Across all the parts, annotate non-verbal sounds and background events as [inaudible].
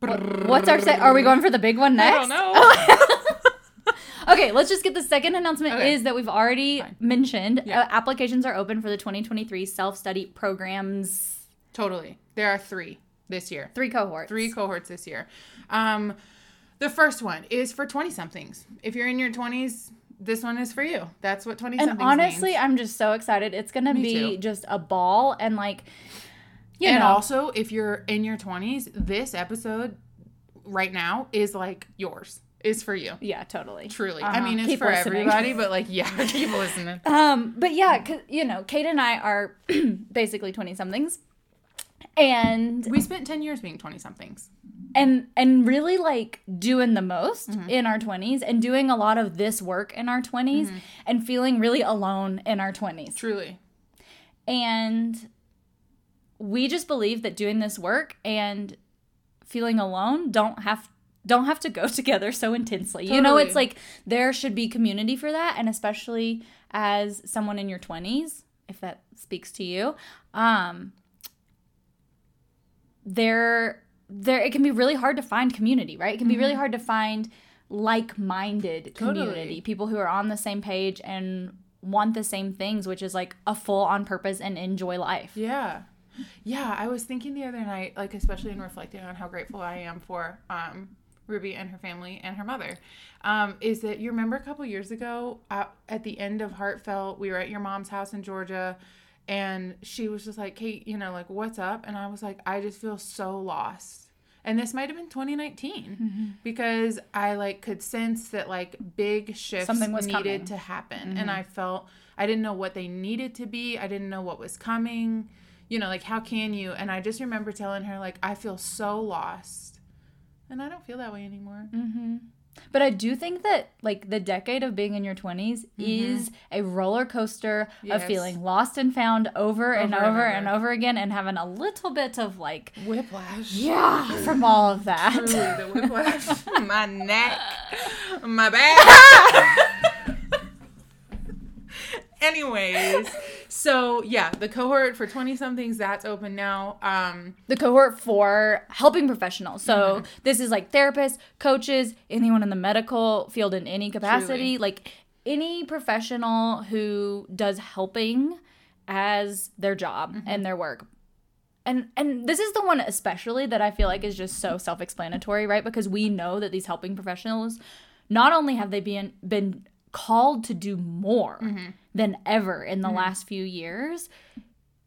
What's our se- Are we going for the big one next? I don't know. [laughs] Okay, let's just get the second announcement Okay. is that we've already mentioned Yeah. uh, applications are open for the 2023 self-study programs totally. There are three this year. three cohorts. Three cohorts this year. Um, the first one is for 20 somethings. If you're in your 20s, this one is for you. That's what 20 somethings And honestly, means. I'm just so excited. It's going to be too. just a ball and like you and know, also, if you're in your 20s, this episode right now is like yours. Is for you. yeah, totally. Truly. I Uh-huh. mean, it's Keep for listening. everybody, but like, [laughs] yeah, [laughs] keep listening. Um, but yeah, cause, you know, Kate and I are [clears throat] basically 20 somethings. And We spent 10 years being 20 somethings. and and really like doing the most Mm-hmm. in our 20s and doing a lot of this work in our 20s Mm-hmm. and feeling really alone in our 20s. Truly. And we just believe that doing this work and feeling alone don't have don't have to go [laughs] together so intensely. You know, it's like there should be community for that and especially as someone in your 20s, if that speaks to you, um there there it can be really hard to find community, right? It can be really hard to find like-minded Totally. community, people who are on the same page and want the same things, which is like a full on purpose and enjoy life. Yeah. Yeah, I was thinking the other night, like especially in reflecting on how grateful I am for um, Ruby and her family and her mother, um, is that you remember a couple years ago uh, at the end of Heartfelt, we were at your mom's house in Georgia, and she was just like, "Kate, you know, like what's up?" And I was like, "I just feel so lost." And this might have been 2019 Mm-hmm. because I like could sense that like big shifts Something was needed coming. Mm-hmm. to happen, and I felt I didn't know what they needed to be. I didn't know what was coming you know, like how can you? And I just remember telling her like I feel so lost, and I don't feel that way anymore. Mm-hmm. But I do think that like the decade of being in your 20s is a roller coaster of Mm-hmm. Feeling lost and found over, and Over and over and over. over again and having a little bit of like Whiplash. yeah from all of that. Truly, the [laughs] whiplash. [laughs] my neck, [laughs] my back. Anyways, so yeah, the cohort for twenty somethings that's open now. Um, the cohort for helping professionals. So Mm-hmm. this is like therapists, coaches, anyone in the medical field in any capacity, Truly. like any professional who does helping as their job Mm-hmm. and their work. And and this is the one especially that I feel like is just so self-explanatory, right? Because we know that these helping professionals not only have they been been called to do more Mm-hmm. than ever in the last few years,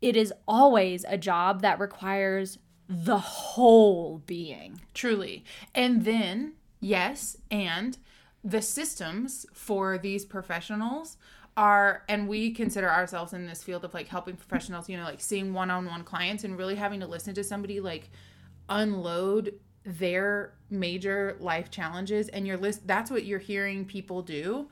it is always a job that requires the whole being. Truly. And then, yes, and the systems for these professionals are, and we consider ourselves in this field of like helping professionals, you know, like seeing one on one clients and really having to listen to somebody like unload their major life challenges. And you're list, that's what you're hearing people do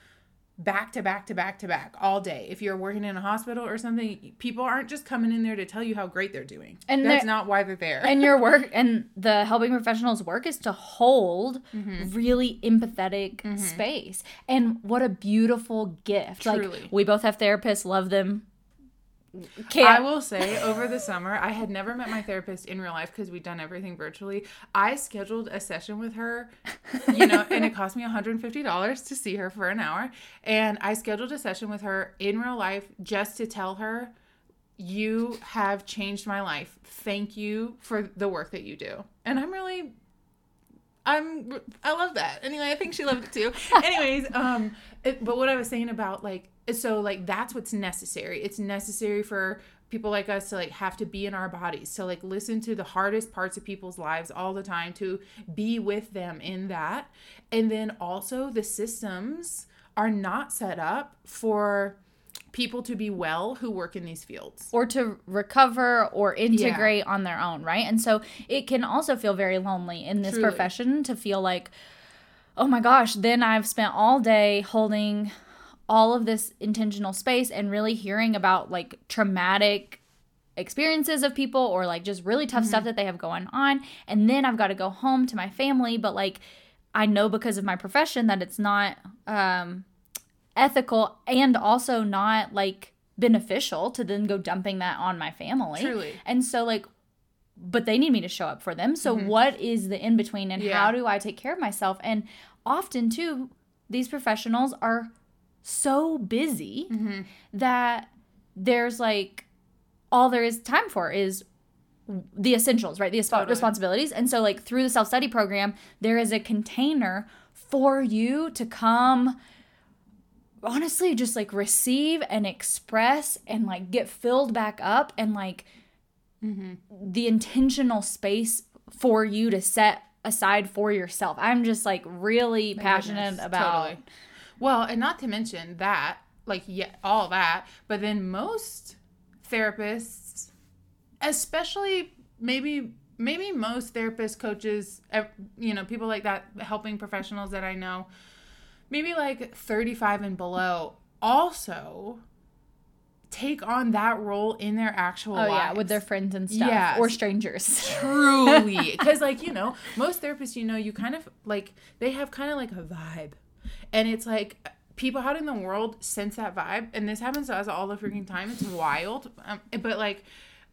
back to back to back to back all day. If you're working in a hospital or something, people aren't just coming in there to tell you how great they're doing. And that's not why they're there. And your work [laughs] and the helping professionals work is to hold Mm-hmm. really empathetic space. And what a beautiful gift. Truly. Like we both have therapists, love them. I Can't will say over the summer, I had never met my therapist in real life because we'd done everything virtually. I scheduled a session with her, you know, and it cost me $150 to see her for an hour. And I scheduled a session with her in real life just to tell her, You have changed my life. Thank you for the work that you do. And I'm really I'm I love that. Anyway, I think she loved it too. [laughs] Anyways, um it, but what I was saying about like so like that's what's necessary. It's necessary for people like us to like have to be in our bodies to like listen to the hardest parts of people's lives all the time to be with them in that. And then also the systems are not set up for people to be well who work in these fields. or to recover or integrate on their own, right? And so it can also feel very lonely in this Truly. profession to feel like, oh my gosh, then I've spent all day holding all of this intentional space and really hearing about like traumatic experiences of people or like just really tough stuff that they have going on. And then I've got to go home to my family, but like I know because of my profession that it's not um ethical and also not like beneficial to then go dumping that on my family. Truly. And so like but they need me to show up for them. So what is the in between and Mm-hmm. Yeah. how do I take care of myself? And often too, these professionals are so busy Mm-hmm. that there's like all there is time for is the essentials, right? The resp- Totally. responsibilities. And so like through the self-study program, there is a container for you to come honestly just like receive and express and like get filled back up and like mm-hmm. the intentional space for you to set aside for yourself. I'm just like really passionate Goodness, about totally. Well, and not to mention that, like, yeah, all that, but then most therapists, especially maybe maybe most therapists, coaches, you know, people like that, helping professionals that I know, maybe like 35 and below, also take on that role in their actual life. Oh lives. yeah, with their friends and stuff Yes. or strangers. [laughs] truly because like you know most therapists you know you kind of like they have kind of like a vibe and it's like people out in the world sense that vibe and this happens to us all the freaking time it's wild um, but like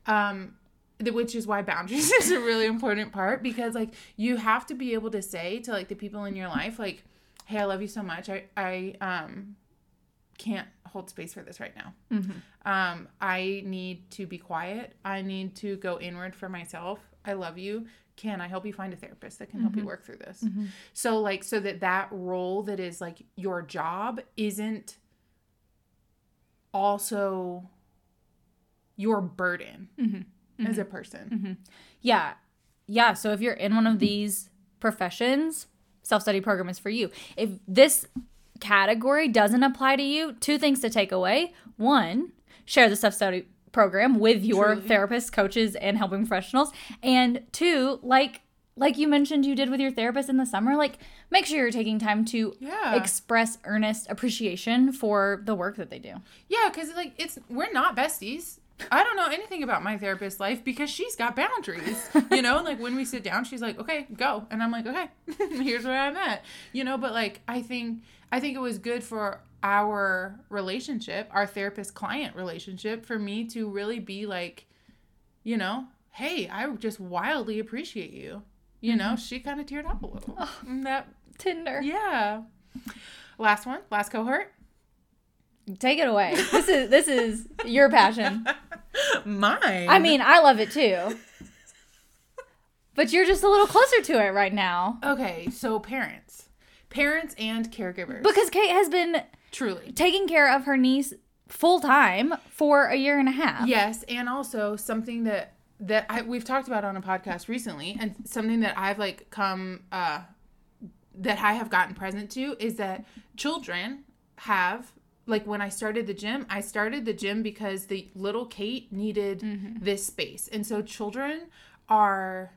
um the- which is why boundaries [laughs] is a really important part because like you have to be able to say to like the people in your life like hey i love you so much i i um can't hold space for this right now mm-hmm. um, I need to be quiet. I need to go inward for myself. I love you. Can I help you find a therapist that can help you mm-hmm. work through this? Mm-hmm. So like so that that role that is like your job isn't also your burden as a person. Yeah. Yeah. So if you're in one of these professions, self study program is for you. If this category doesn't apply to you, two things to take away. One, share the self study program with your Truly. therapists, coaches, and helping professionals. And two, like like you mentioned you did with your therapist in the summer, like make sure you're taking time to Yeah. express earnest appreciation for the work that they do. Yeah, because like it's we're not besties. I don't know anything about my therapist's life because she's got boundaries. You know, like when we sit down, she's like, "Okay, go," and I'm like, "Okay, [laughs] here's where I'm at." You know, but like I think I think it was good for our relationship, our therapist client relationship, for me to really be like, you know, hey, I just wildly appreciate you. You know, mm-hmm. she kind of teared up a little. And that Tinder. yeah. Last one, last cohort. Take it away. This is this is your passion. [laughs] Mine. I mean, I love it too. But you're just a little closer to it right now. Okay, so parents, parents and caregivers. Because Kate has been truly, taking care of her niece full time for a year and a half. yes, and also something that that I, we've talked about on a podcast recently, and something that I've like come uh, that I have gotten present to is that children have like when I started the gym, I started the gym because the little Kate needed this space, and so children are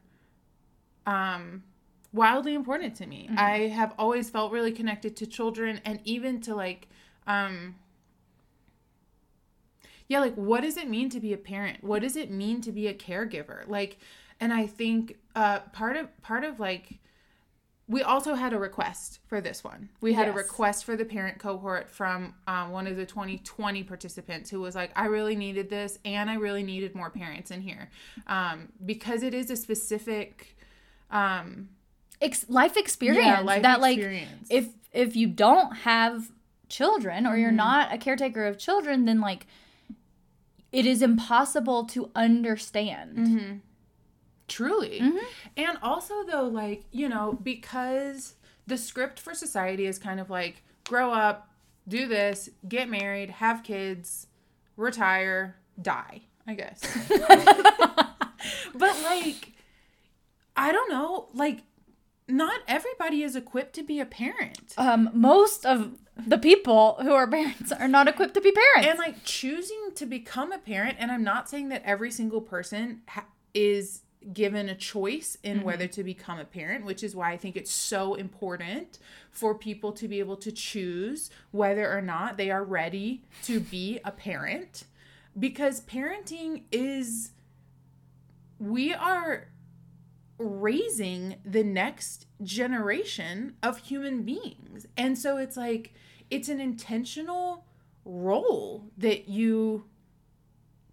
um wildly important to me. I have always felt really connected to children and even to like um yeah, like what does it mean to be a parent? What does it mean to be a caregiver? Like and I think uh part of part of like we also had a request for this one. We had a request for the parent cohort from um, one of the 2020 participants who was like, I really needed this and I really needed more parents in here. Um, because it is a specific um, Ex- life experience yeah, life that like if if you don't have children or you're Mm-hmm. not a caretaker of children then like it is impossible to understand. Mm-hmm. Truly. Mm-hmm. And also, though, like, you know, because the script for society is kind of like grow up, do this, get married, have kids, retire, die, I guess. but, like, I don't know, like, not everybody is equipped to be a parent. Um most of the people who are parents are not equipped to be parents. and like choosing to become a parent and i'm not saying that every single person ha- is given a choice in mm-hmm. whether to become a parent which is why i think it's so important for people to be able to choose whether or not they are ready to be a parent because parenting is we are raising the next generation of human beings. And so it's like it's an intentional role that you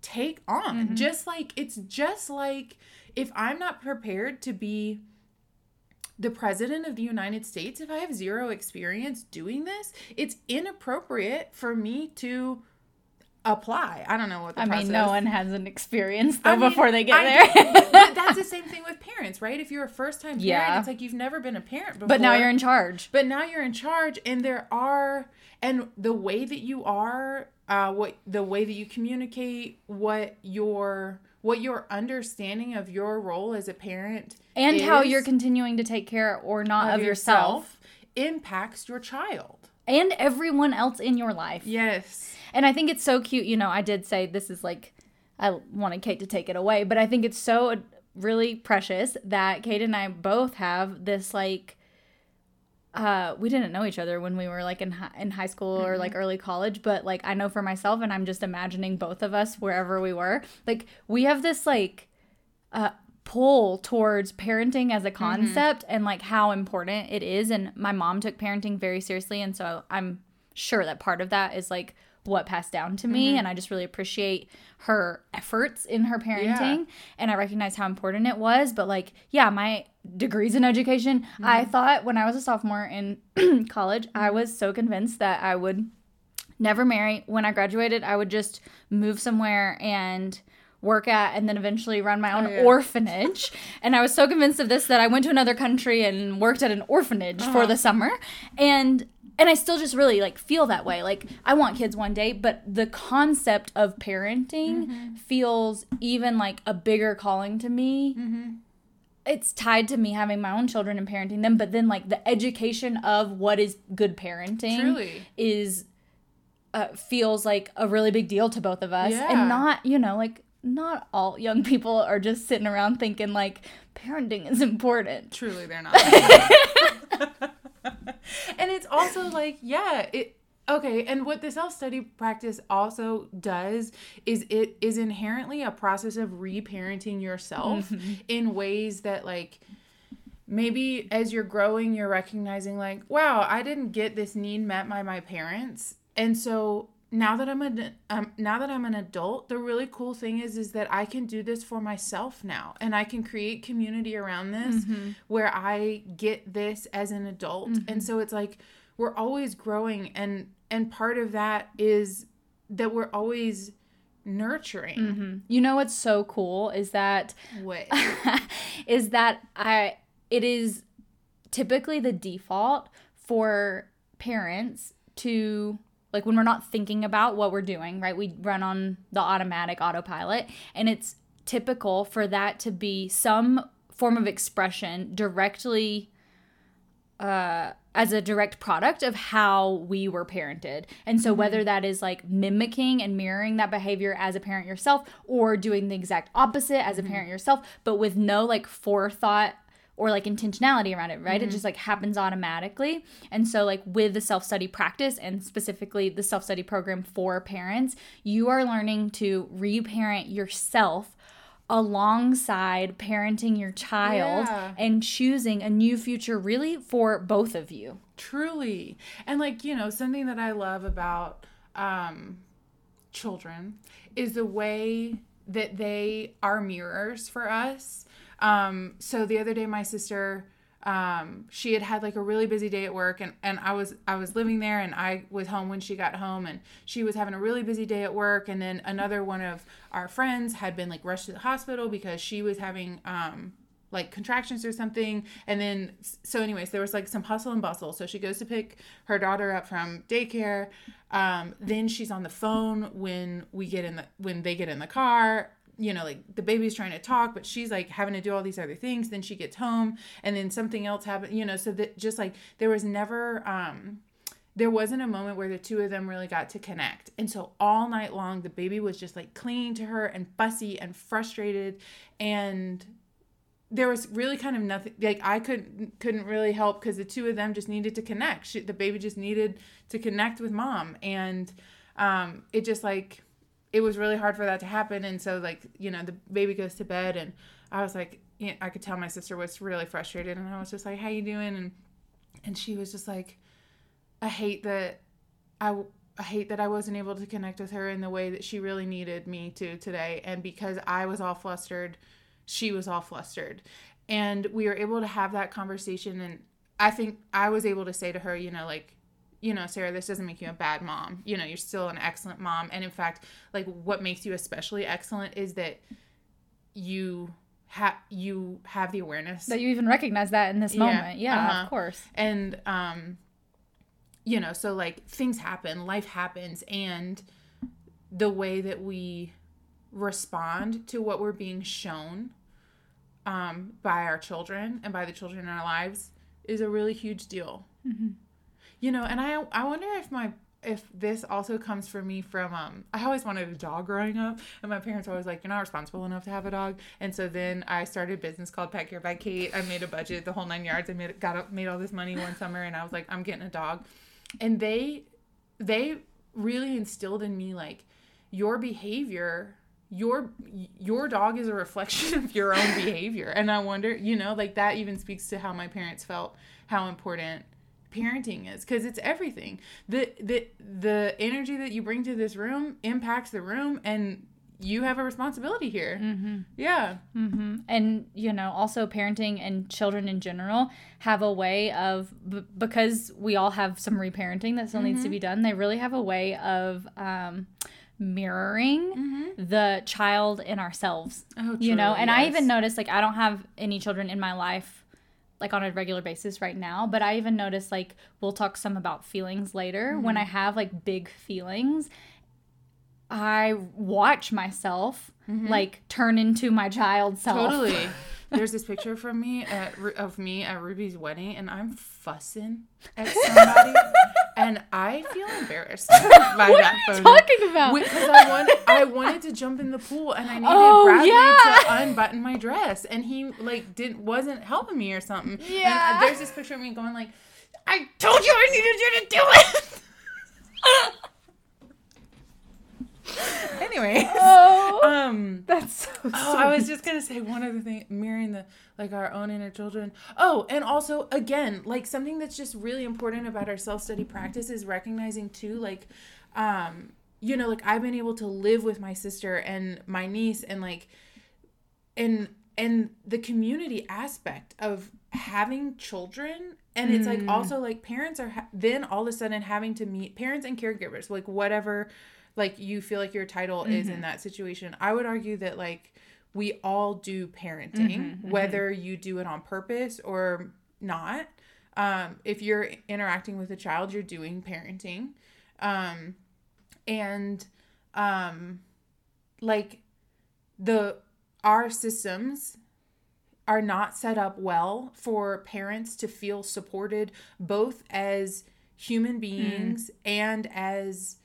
take on. Mm-hmm. Just like it's just like if I'm not prepared to be the president of the United States, if I have zero experience doing this, it's inappropriate for me to apply. I don't know what the I process. mean, no one has an experience though I mean, before they get I there. [laughs] that's the same thing with parents, right? If you're a first time parent, Yeah. it's like you've never been a parent before. but now you're in charge. But now you're in charge, and there are, and the way that you are, uh, what the way that you communicate, what your what your understanding of your role as a parent And how you're continuing to take care or not of, yourself impacts your child. and everyone else in your life. Yes. And I think it's so cute. You know, I did say this is like, I wanted Kate to take it away, but I think it's so uh, really precious that Kate and I both have this like, uh, we didn't know each other when we were like in hi- in high school or like early college, but like I know for myself, and I'm just imagining both of us wherever we were. Like we have this like, uh, pull towards parenting as a concept and like how important it is. And my mom took parenting very seriously, and so I'm sure that part of that is like what passed down to me mm-hmm. and I just really appreciate her efforts in her parenting and I recognize how important it was but like yeah my degrees in education I mm-hmm. thought when I was a sophomore in [clears throat] college I mm-hmm. was so convinced that I would never marry. When I graduated I would just move somewhere and work at and then eventually run my own oh, yeah. orphanage [laughs] and I was so convinced of this that I went to another country and worked at an orphanage for uh-huh. the summer and and I still just really like feel that way. Like I want kids one day, but the concept of parenting mm-hmm. feels even like a bigger calling to me. Mm-hmm. It's tied to me having my own children and parenting them, but then like the education of what is good parenting Truly. is uh, feels like a really big deal to both of us, Yeah. and not you know like not all young people are just sitting around thinking like parenting is important. Truly, they're not. [laughs] and it's also like, yeah, it okay. And what the self study practice also does is it is inherently a process of reparenting yourself mm-hmm. in ways that like maybe as you're growing you're recognizing like wow i didn't get this need met by my parents and so now that i'm a um, now that i'm an adult the really cool thing is is that i can do this for myself now and i can create community around this mm-hmm. where i get this as an adult. And mm-hmm. so it's like we're always growing and and part of that is that we're always nurturing. Mm-hmm. You know what's so cool is that what? [laughs] is that I it is typically the default for parents to like when we're not thinking about what we're doing, right? We run on the automatic autopilot and it's typical for that to be some form of expression directly uh, as a direct product of how we were parented. And so, whether that is like mimicking and mirroring that behavior as a parent yourself or doing the exact opposite as a parent yourself, but with no like forethought or like intentionality around it, right? It just like happens automatically. And so, like with the self study practice and specifically the self study program for parents, you are learning to reparent yourself alongside parenting your child Yeah. and choosing a new future really for both of you. truly and like you know something that i love about um children is the way that they are mirrors for us um so the other day my sister um she had had like a really busy day at work and and I was I was living there and I was home when she got home and she was having a really busy day at work and then another one of our friends had been like rushed to the hospital because she was having um like contractions or something and then so anyways there was like some hustle and bustle. So she goes to pick her daughter up from daycare. Um then she's on the phone when we get in the when they get in the car you know like the baby's trying to talk but she's like having to do all these other things then she gets home and then something else happened you know so that just like there was never um there wasn't a moment where the two of them really got to connect. And so all night long, the baby was just like clinging to her and fussy and frustrated. And there was really kind of nothing like I couldn't couldn't really help because the two of them just needed to connect. She, the baby just needed to connect with mom, and um, it just like it was really hard for that to happen. And so like you know the baby goes to bed, and I was like you know, I could tell my sister was really frustrated, and I was just like, "How you doing?" and and she was just like, "I hate that." I I hate that I wasn't able to connect with her in the way that she really needed me to today. And because I was all flustered, she was all flustered. And we were able to have that conversation. And I think I was able to say to her, you know, like, you know, Sarah, this doesn't make you a bad mom. You know, you're still an excellent mom. And in fact, like, what makes you especially excellent is that you have you have the awareness that you even recognize that in this moment. Yeah, uh-huh. of course. and um you know so like things happen life happens and the way that we respond to what we're being shown um by our children and by the children in our lives is a really huge deal you know and i i wonder if my if this also comes from me from um I always wanted a dog growing up and my parents were always like you're not responsible enough to have a dog. And so then I started a business called Pet Care by Kate. I made a budget the whole nine yards. I made got made all this money one summer and I was like I'm getting a dog. And they they really instilled in me like your behavior your your dog is a reflection [laughs] of your own behavior. And I wonder you know like that even speaks to how my parents felt how important parenting is because it's everything. The the the energy that you bring to this room impacts the room and you have a responsibility here. Yeah. Hmm And, you know, also parenting and children in general have a way of, b- because we all have some reparenting that still needs to be done, they really have a way of um, mirroring the child in ourselves. oh you know, and I even noticed, like, I don't have any children in my life. Like on a regular basis right now, but I even notice like we'll talk some about feelings later. When Mm-hmm. I have like big feelings, I watch myself like turn into my child self. Mm-hmm. Totally. [laughs] There's this picture from me at, of me at Ruby's wedding, and I'm fussing at [laughs] somebody, and I feel embarrassed [laughs] by what that are you photo. talking about? Because I want, I [laughs] wanted to jump in the pool, and I needed Oh, Bradley yeah. to unbutton my dress, and he like didn't wasn't helping me or something. Yeah. And uh, there's this picture of me going like, "I told you I needed you to do it." [laughs] anyway, oh, um. [laughs] that's so sweet. Oh, I was just gonna say one other thing, mirroring the like our own inner children. Oh, and also again, like something that's just really important about our self study practice is recognizing too, like, um, you know, like I've been able to live with my sister and my niece, and like, and and the community aspect of having children and it's like also like parents are ha- then all of a sudden having to meet parents and caregivers like whatever like you feel like your title is in that situation. I would argue that like we all do parenting whether you do it on purpose or not. Um, if you're interacting with a child you're doing parenting. Um, and um, like the our systems are not set up well for parents to feel supported both as human beings and as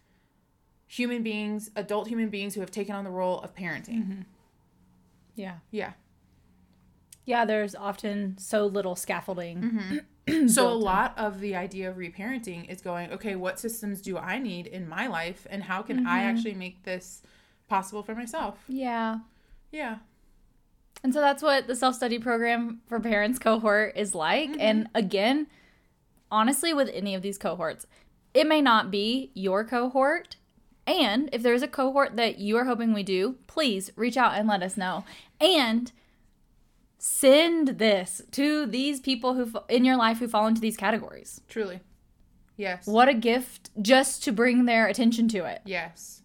human beings adult human beings who have taken on the role of parenting. Mm-hmm. Yeah, yeah. Yeah. There's often so little scaffolding. Mm-hmm. [clears throat] so a lot of the idea of reparenting is going okay what systems do i need in my life and how can i mm-hmm. actually make this possible for myself? Yeah, yeah. And so that's what the self study program for parents cohort is like. And again, honestly, with any of these cohorts, it may not be your cohort. And if there's a cohort that you are hoping we do, please reach out and let us know. And send this to these people who in your life who fall into these categories. truly yes What a gift just to bring their attention to it. yes